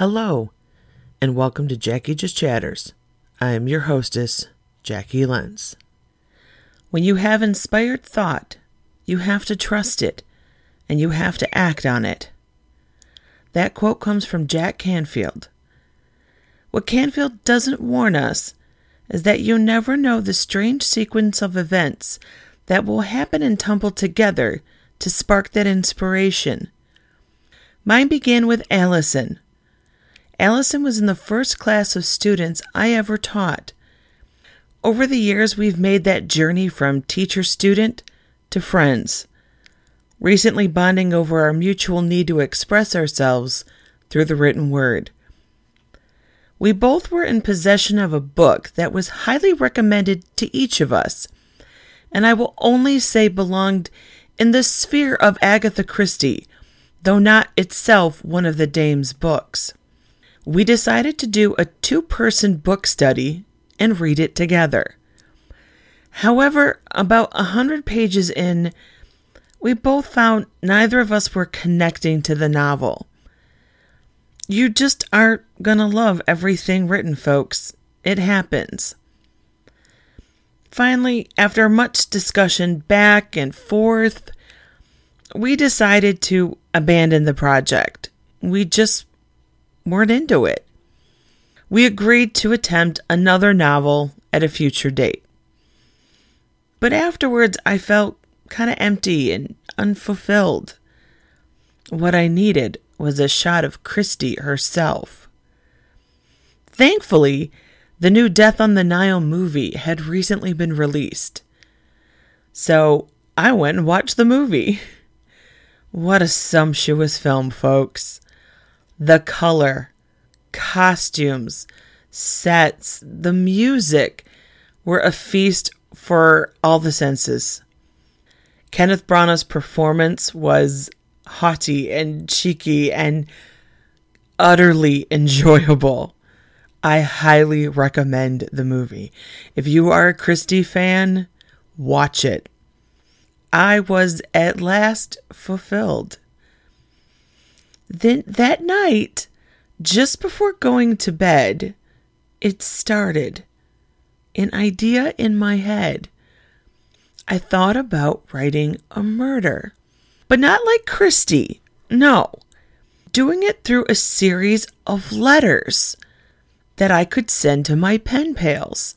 Hello, and welcome to Jacqui Just Chatters. I am your hostess, Jacqui Lents. When you have inspired thought, you have to trust it and you have to act on it. That quote comes from Jack Canfield. What Canfield doesn't warn us is that you never know the strange sequence of events that will happen and tumble together to spark that inspiration. Mine began with Allison. Allison was in the first class of students I ever taught. Over the years, we've made that journey from teacher student to friends, recently bonding over our mutual need to express ourselves through the written word. We both were in possession of a book that was highly recommended to each of us, and I will only say belonged in the sphere of Agatha Christie, though not itself one of the dame's books. We decided to do a two person book study and read it together. However, about a hundred pages in, we both found neither of us were connecting to the novel. You just aren't gonna love everything written, folks. It happens. Finally, after much discussion back and forth, we decided to abandon the project. We just weren't into it. We agreed to attempt another novel at a future date. But afterwards, I felt kind of empty and unfulfilled. What I needed was a shot of Christie herself. Thankfully, the new Death on the Nile movie had recently been released. So I went and watched the movie. What a sumptuous film, folks. The color, costumes, sets, the music were a feast for all the senses. Kenneth Branagh's performance was haughty and cheeky and utterly enjoyable. I highly recommend the movie. If you are a Christie fan, watch it. I was at last fulfilled. Then that night, just before going to bed, it started. An idea in my head. I thought about writing a murder. But not like Christie. No. Doing it through a series of letters that I could send to my pen pals.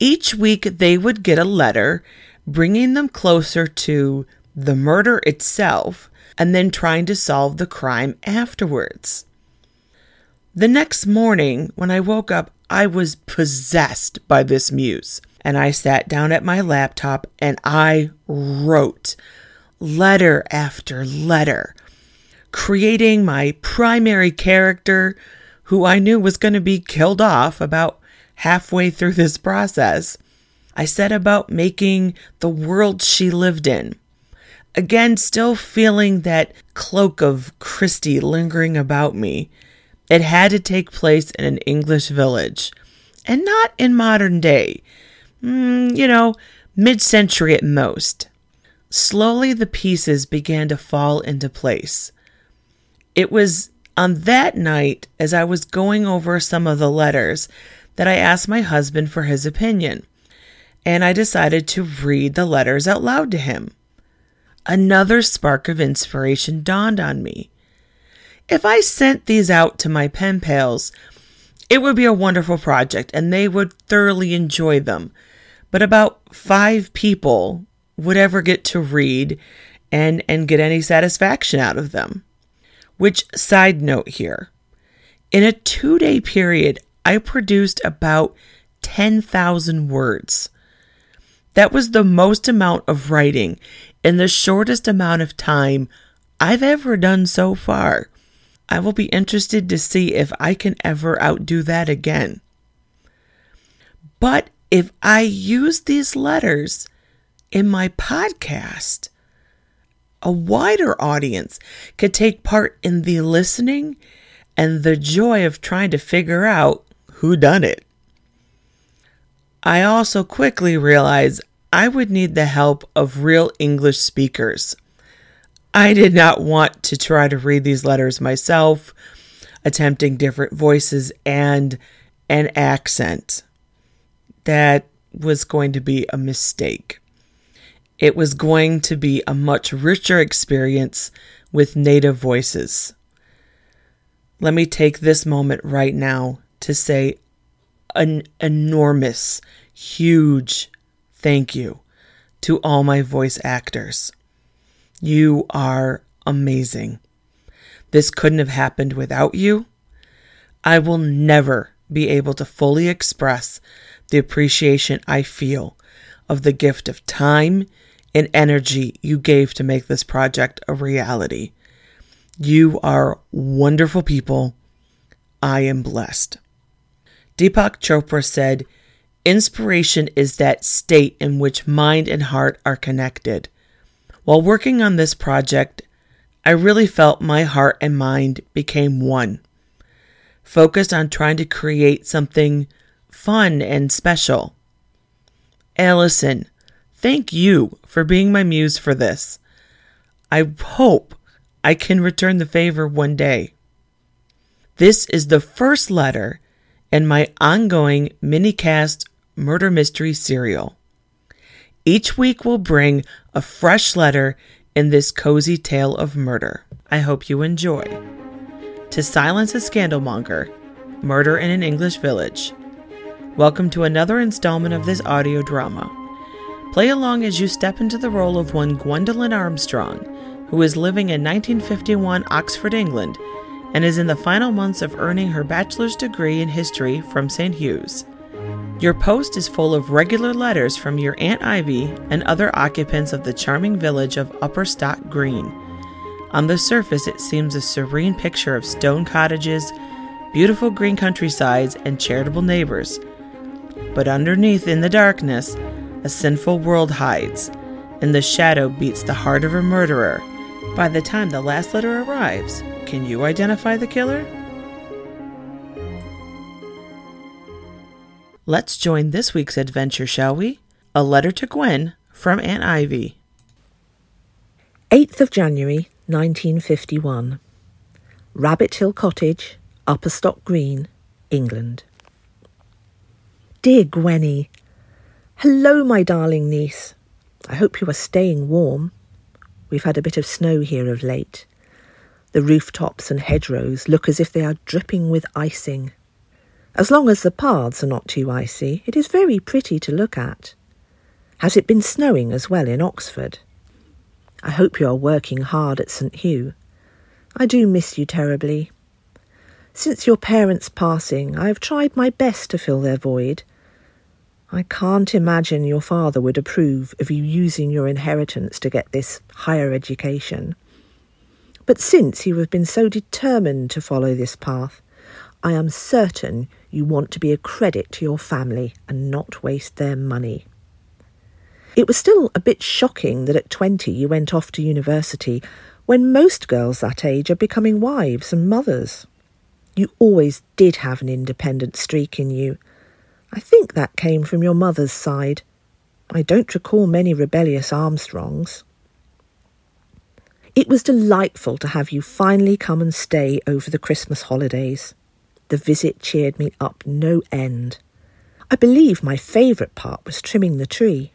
Each week they would get a letter bringing them closer to the murder itself and then trying to solve the crime afterwards. The next morning, when I woke up, I was possessed by this muse, and I sat down at my laptop and I wrote letter after letter, creating my primary character, who I knew was going to be killed off about halfway through this process. I set about making the world she lived in. Again, still feeling that cloak of Christie lingering about me. It had to take place in an English village and not in modern day. Mm, you know, mid century at most. Slowly, the pieces began to fall into place. It was on that night, as I was going over some of the letters, that I asked my husband for his opinion and I decided to read the letters out loud to him. Another spark of inspiration dawned on me. If I sent these out to my pen pals, it would be a wonderful project and they would thoroughly enjoy them. But about five people would ever get to read and, and get any satisfaction out of them. Which, side note here, in a two day period, I produced about 10,000 words. That was the most amount of writing in the shortest amount of time I've ever done so far. I will be interested to see if I can ever outdo that again. But if I use these letters in my podcast, a wider audience could take part in the listening and the joy of trying to figure out who done it. I also quickly realized I would need the help of real English speakers. I did not want to try to read these letters myself. attempting different voices and an accent. That was going to be a mistake. It was going to be a much richer experience with native voices. Let me take this moment right now to say an enormous, huge thank you to all my voice actors. You are amazing. This couldn't have happened without you. I will never be able to fully express the appreciation I feel of the gift of time and energy you gave to make this project a reality. You are wonderful people. I am blessed. Deepak Chopra said, Inspiration is that state in which mind and heart are connected. While working on this project, I really felt my heart and mind became one, focused on trying to create something fun and special. Allison, thank you for being my muse for this. I hope I can return the favor one day. This is the first letter in my ongoing minicast murder mystery serial. Each week will bring a fresh letter in this cozy tale of murder. I hope you enjoy. To Silence a Scandalmonger Murder in an English Village. Welcome to another installment of this audio drama. Play along as you step into the role of one Gwendolyn Armstrong who is living in 1951 Oxford, England, and is in the final months of earning her bachelor's degree in history from St. Hugh's. Your post is full of regular letters from your Aunt Ivy and other occupants of the charming village of Upper Stock Green. On the surface, it seems a serene picture of stone cottages, beautiful green countrysides, and charitable neighbors. But underneath, in the darkness, a sinful world hides, and the shadow beats the heart of a murderer by the time the last letter arrives, can you identify the killer? Let's join this week's adventure, shall we? A letter to Gwen from Aunt Ivy. 8th of January 1951. Rabbit Hill Cottage, Upper Stock Green, England. Dear Gwenny, Hello, my darling niece. I hope you are staying warm. We've had a bit of snow here of late. The rooftops and hedgerows look as if they are dripping with icing. As long as the paths are not too icy, it is very pretty to look at. Has it been snowing as well in Oxford? I hope you are working hard at St. Hugh. I do miss you terribly. Since your parents' passing, I have tried my best to fill their void, I can't imagine your father would approve of you using your inheritance to get this higher education. But since you have been so determined to follow this path, I am certain you want to be a credit to your family and not waste their money. It was still a bit shocking that at 20 you went off to university when most girls that age are becoming wives and mothers. You always did have an independent streak in you I think that came from your mother's side. I don't recall many rebellious Armstrongs. It was delightful to have you finally come and stay over the Christmas holidays. The visit cheered me up no end. I believe my favourite part was trimming the tree.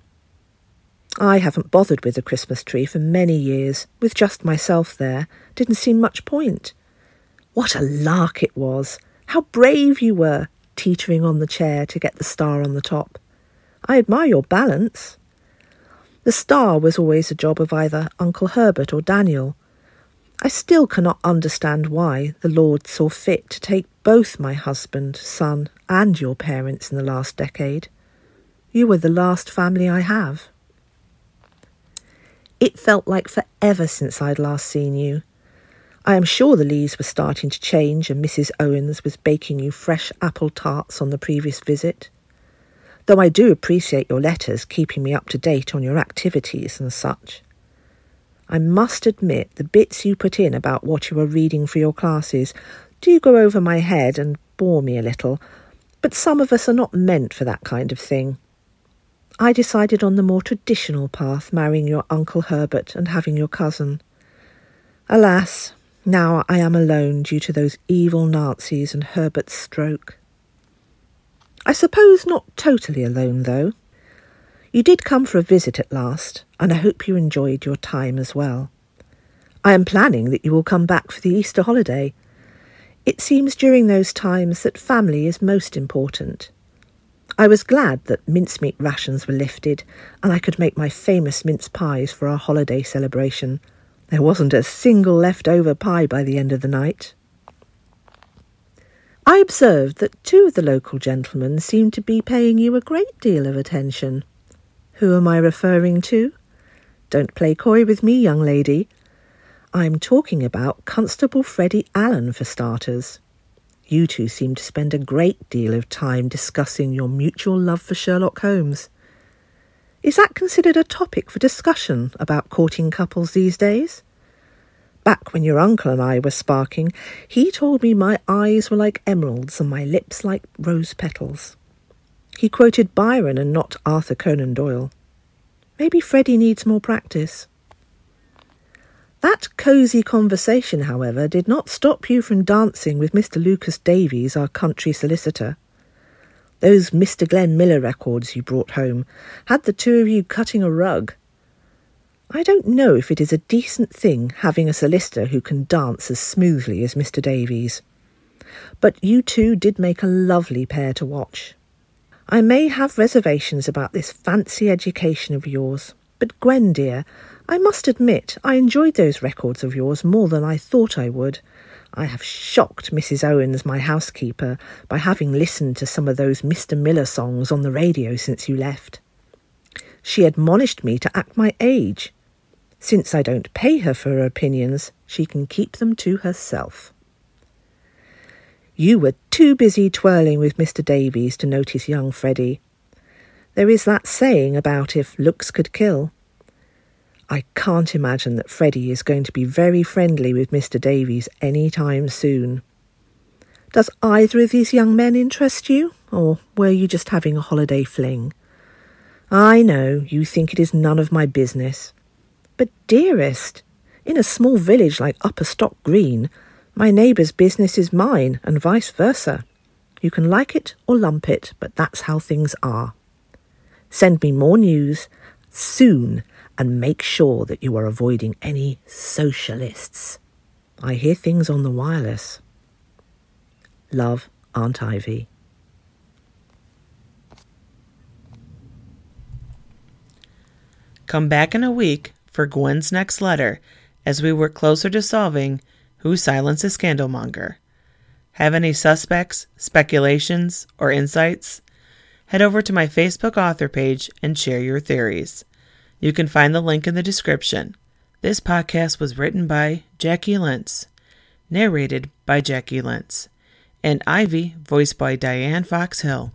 I haven't bothered with a Christmas tree for many years, with just myself there. Didn't seem much point. What a lark it was! How brave you were! teetering on the chair to get the star on the top. I admire your balance. The star was always a job of either Uncle Herbert or Daniel. I still cannot understand why the Lord saw fit to take both my husband, son, and your parents in the last decade. You were the last family I have. It felt like forever since I'd last seen you. I am sure the leaves were starting to change and Mrs. Owens was baking you fresh apple tarts on the previous visit. Though I do appreciate your letters keeping me up to date on your activities and such. I must admit the bits you put in about what you are reading for your classes do you go over my head and bore me a little, but some of us are not meant for that kind of thing. I decided on the more traditional path, marrying your Uncle Herbert and having your cousin. Alas, Now I am alone due to those evil Nazis and Herbert's stroke. I suppose not totally alone, though. You did come for a visit at last, and I hope you enjoyed your time as well. I am planning that you will come back for the Easter holiday. It seems during those times that family is most important. I was glad that mincemeat rations were lifted and I could make my famous mince pies for our holiday celebration. There wasn't a single leftover pie by the end of the night. I observed that two of the local gentlemen seemed to be paying you a great deal of attention. Who am I referring to? Don't play coy with me, young lady. I'm talking about Constable Freddie Allen, for starters. You two seem to spend a great deal of time discussing your mutual love for Sherlock Holmes. Is that considered a topic for discussion about courting couples these days? Back when your uncle and I were sparking, he told me my eyes were like emeralds and my lips like rose petals. He quoted Byron and not Arthur Conan Doyle. Maybe Freddie needs more practice. That cosy conversation, however, did not stop you from dancing with Mr. Lucas Davies, our country solicitor. Those Mr. Glenn Miller records you brought home had the two of you cutting a rug. I don't know if it is a decent thing having a solicitor who can dance as smoothly as Mr. Davies. But you two did make a lovely pair to watch. I may have reservations about this fancy education of yours, but Gwen, dear, I must admit I enjoyed those records of yours more than I thought I would. I have shocked Mrs. Owens, my housekeeper, by having listened to some of those Mr. Miller songs on the radio since you left. She admonished me to act my age. Since I don't pay her for her opinions, she can keep them to herself. You were too busy twirling with Mr. Davies to notice young Freddie. There is that saying about if looks could kill. I can't imagine that Freddie is going to be very friendly with Mr. Davies any time soon. Does either of these young men interest you, or were you just having a holiday fling? I know you think it is none of my business. But, dearest, in a small village like Upper Stock Green, my neighbour's business is mine, and vice versa. You can like it or lump it, but that's how things are. Send me more news soon and make sure that you are avoiding any socialists. I hear things on the wireless. Love, Aunt Ivy. Come back in a week for Gwen's next letter as we work closer to solving who silenced the scandalmonger. Have any suspects, speculations, or insights? Head over to my Facebook author page and share your theories. You can find the link in the description. This podcast was written by Jacqui Lents, narrated by Jacqui Lents, and Ivy voiced by Diane Fox Hill.